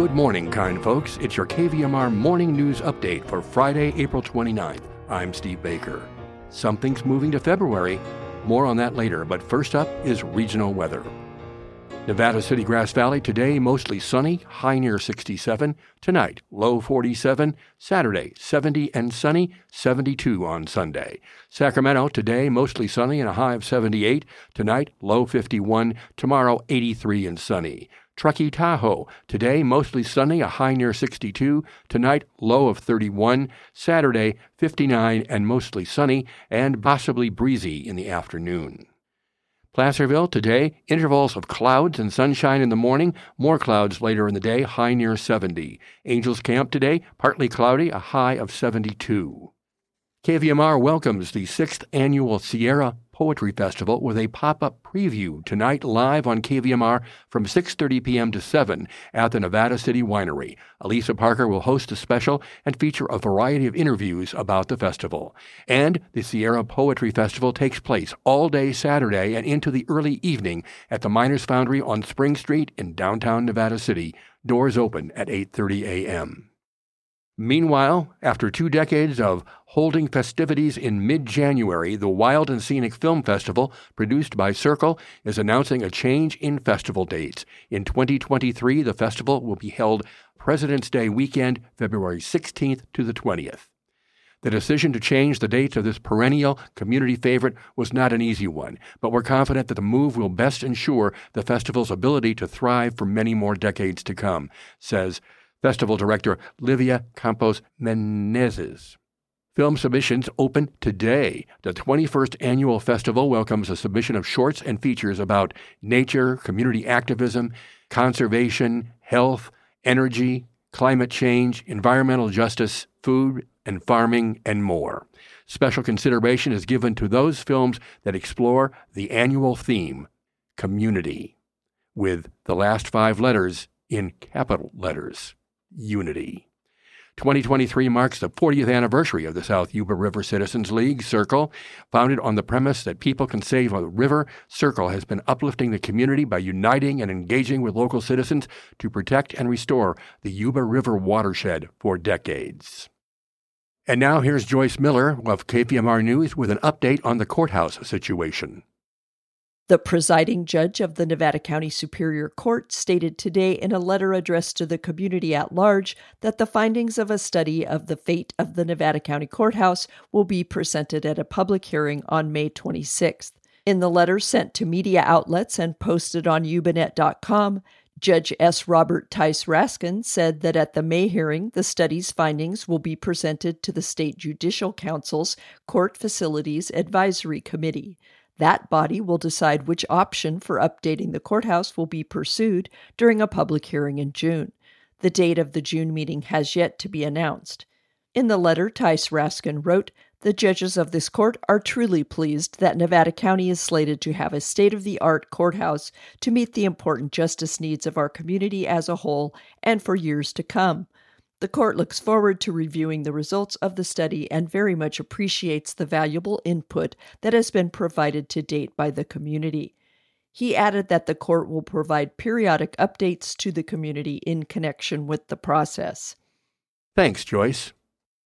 Good morning, kind folks. It's your KVMR morning news update for Friday, April 29th. I'm Steve Baker. Something's moving to February. More on that later, but first up is regional weather. Nevada City Grass Valley today mostly sunny, high near 67. Tonight, low 47. Saturday, 70 and sunny, 72 on Sunday. Sacramento today mostly sunny and a high of 78. Tonight, low 51. Tomorrow, 83 and sunny. Truckee Tahoe. Today, mostly sunny, a high near 62. Tonight, low of 31. Saturday, 59 and mostly sunny, and possibly breezy in the afternoon. Placerville today, intervals of clouds and sunshine in the morning, more clouds later in the day, high near 70. Angels Camp today, partly cloudy, a high of 72. KVMR welcomes the sixth annual Sierra Poetry Festival with a pop-up preview tonight live on KVMR from 6:30 p.m. to 7 at the Nevada City Winery. Elisa Parker will host a special and feature a variety of interviews about the festival. And the Sierra Poetry Festival takes place all day Saturday and into the early evening at the Miners Foundry on Spring Street in downtown Nevada City. Doors open at 8:30 a.m. Meanwhile, after two decades of holding festivities in mid January, the Wild and Scenic Film Festival, produced by SYRCL, is announcing a change in festival dates. In 2023, the festival will be held President's Day weekend, February 16th to the 20th. The decision to change the dates of this perennial community favorite was not an easy one, but we're confident that the move will best ensure the festival's ability to thrive for many more decades to come, says Festival Director Livia Campos Menezes. Film submissions open today. The 21st annual festival welcomes a submission of shorts and features about nature, community activism, conservation, health, energy, climate change, environmental justice, food and farming, and more. Special consideration is given to those films that explore the annual theme, community, with the last five letters in capital letters unity. 2023 marks the 40th anniversary of the South Yuba River Citizens League, SYRCL. Founded on the premise that people can save a river, SYRCL has been uplifting the community by uniting and engaging with local citizens to protect and restore the Yuba River watershed for decades. And now here's Joyce Miller of KVMR News with an update on the courthouse situation. The presiding judge of the Nevada County Superior Court stated today in a letter addressed to the community at large that the findings of a study of the fate of the Nevada County Courthouse will be presented at a public hearing on May 26th. In the letter sent to media outlets and posted on yubanet.com, Judge S. Robert Tice Raskin said that at the May hearing, the study's findings will be presented to the State Judicial Council's Court Facilities Advisory Committee. That body will decide which option for updating the courthouse will be pursued during a public hearing in June. The date of the June meeting has yet to be announced. In the letter, Tice Raskin wrote, The judges of this court are truly pleased that Nevada County is slated to have a state of the art courthouse to meet the important justice needs of our community as a whole and for years to come. The court looks forward to reviewing the results of the study and very much appreciates the valuable input that has been provided to date by the community. He added that the court will provide periodic updates to the community in connection with the process. Thanks, Joyce.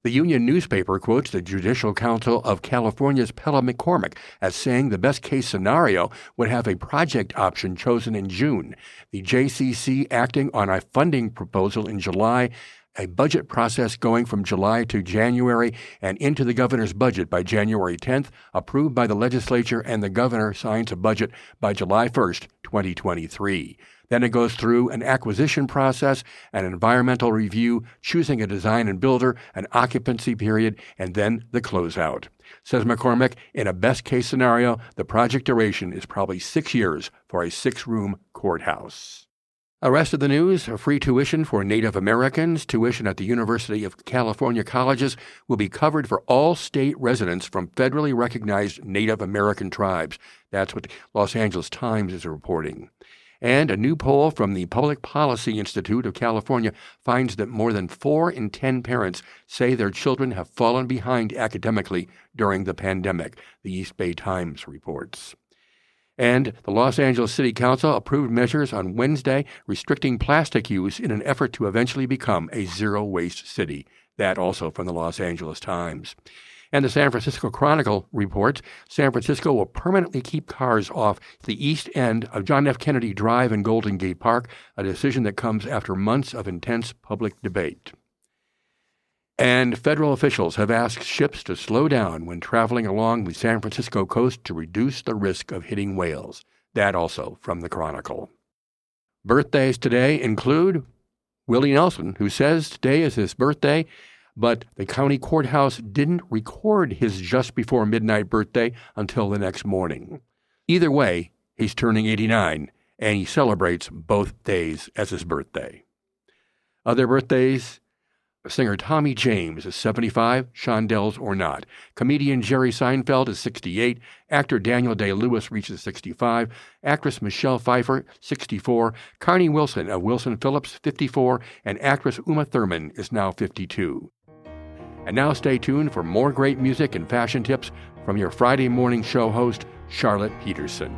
The Union newspaper quotes the Judicial Council of California's Pella McCormick as saying the best case scenario would have a project option chosen in June. The JCC acting on a funding proposal in July a budget process going from July to January and into the governor's budget by January 10th, approved by the legislature, and the governor signs a budget by July 1st, 2023. Then it goes through an acquisition process, an environmental review, choosing a design and builder, an occupancy period, and then the closeout. Says McCormick, in a best case scenario, the project duration is probably six years for a six room courthouse. The rest of the news free tuition for Native Americans. Tuition at the University of California colleges will be covered for all state residents from federally recognized Native American tribes. That's what the Los Angeles Times is reporting. And a new poll from the Public Policy Institute of California finds that more than four in 10 parents say their children have fallen behind academically during the pandemic, the East Bay Times reports. And the Los Angeles City Council approved measures on Wednesday restricting plastic use in an effort to eventually become a zero waste city. That also from the Los Angeles Times. And the San Francisco Chronicle reports San Francisco will permanently keep cars off the east end of John F. Kennedy Drive and Golden Gate Park, a decision that comes after months of intense public debate. And federal officials have asked ships to slow down when traveling along the San Francisco coast to reduce the risk of hitting whales. That also from the Chronicle. Birthdays today include Willie Nelson, who says today is his birthday, but the county courthouse didn't record his just before midnight birthday until the next morning. Either way, he's turning 89, and he celebrates both days as his birthday. Other birthdays Singer Tommy James is 75, Shondells or not. Comedian Jerry Seinfeld is 68. Actor Daniel Day Lewis reaches 65. Actress Michelle Pfeiffer, 64. Carnie Wilson of Wilson Phillips, 54. And actress Uma Thurman is now 52. And now stay tuned for more great music and fashion tips from your Friday morning show host, Charlotte Peterson.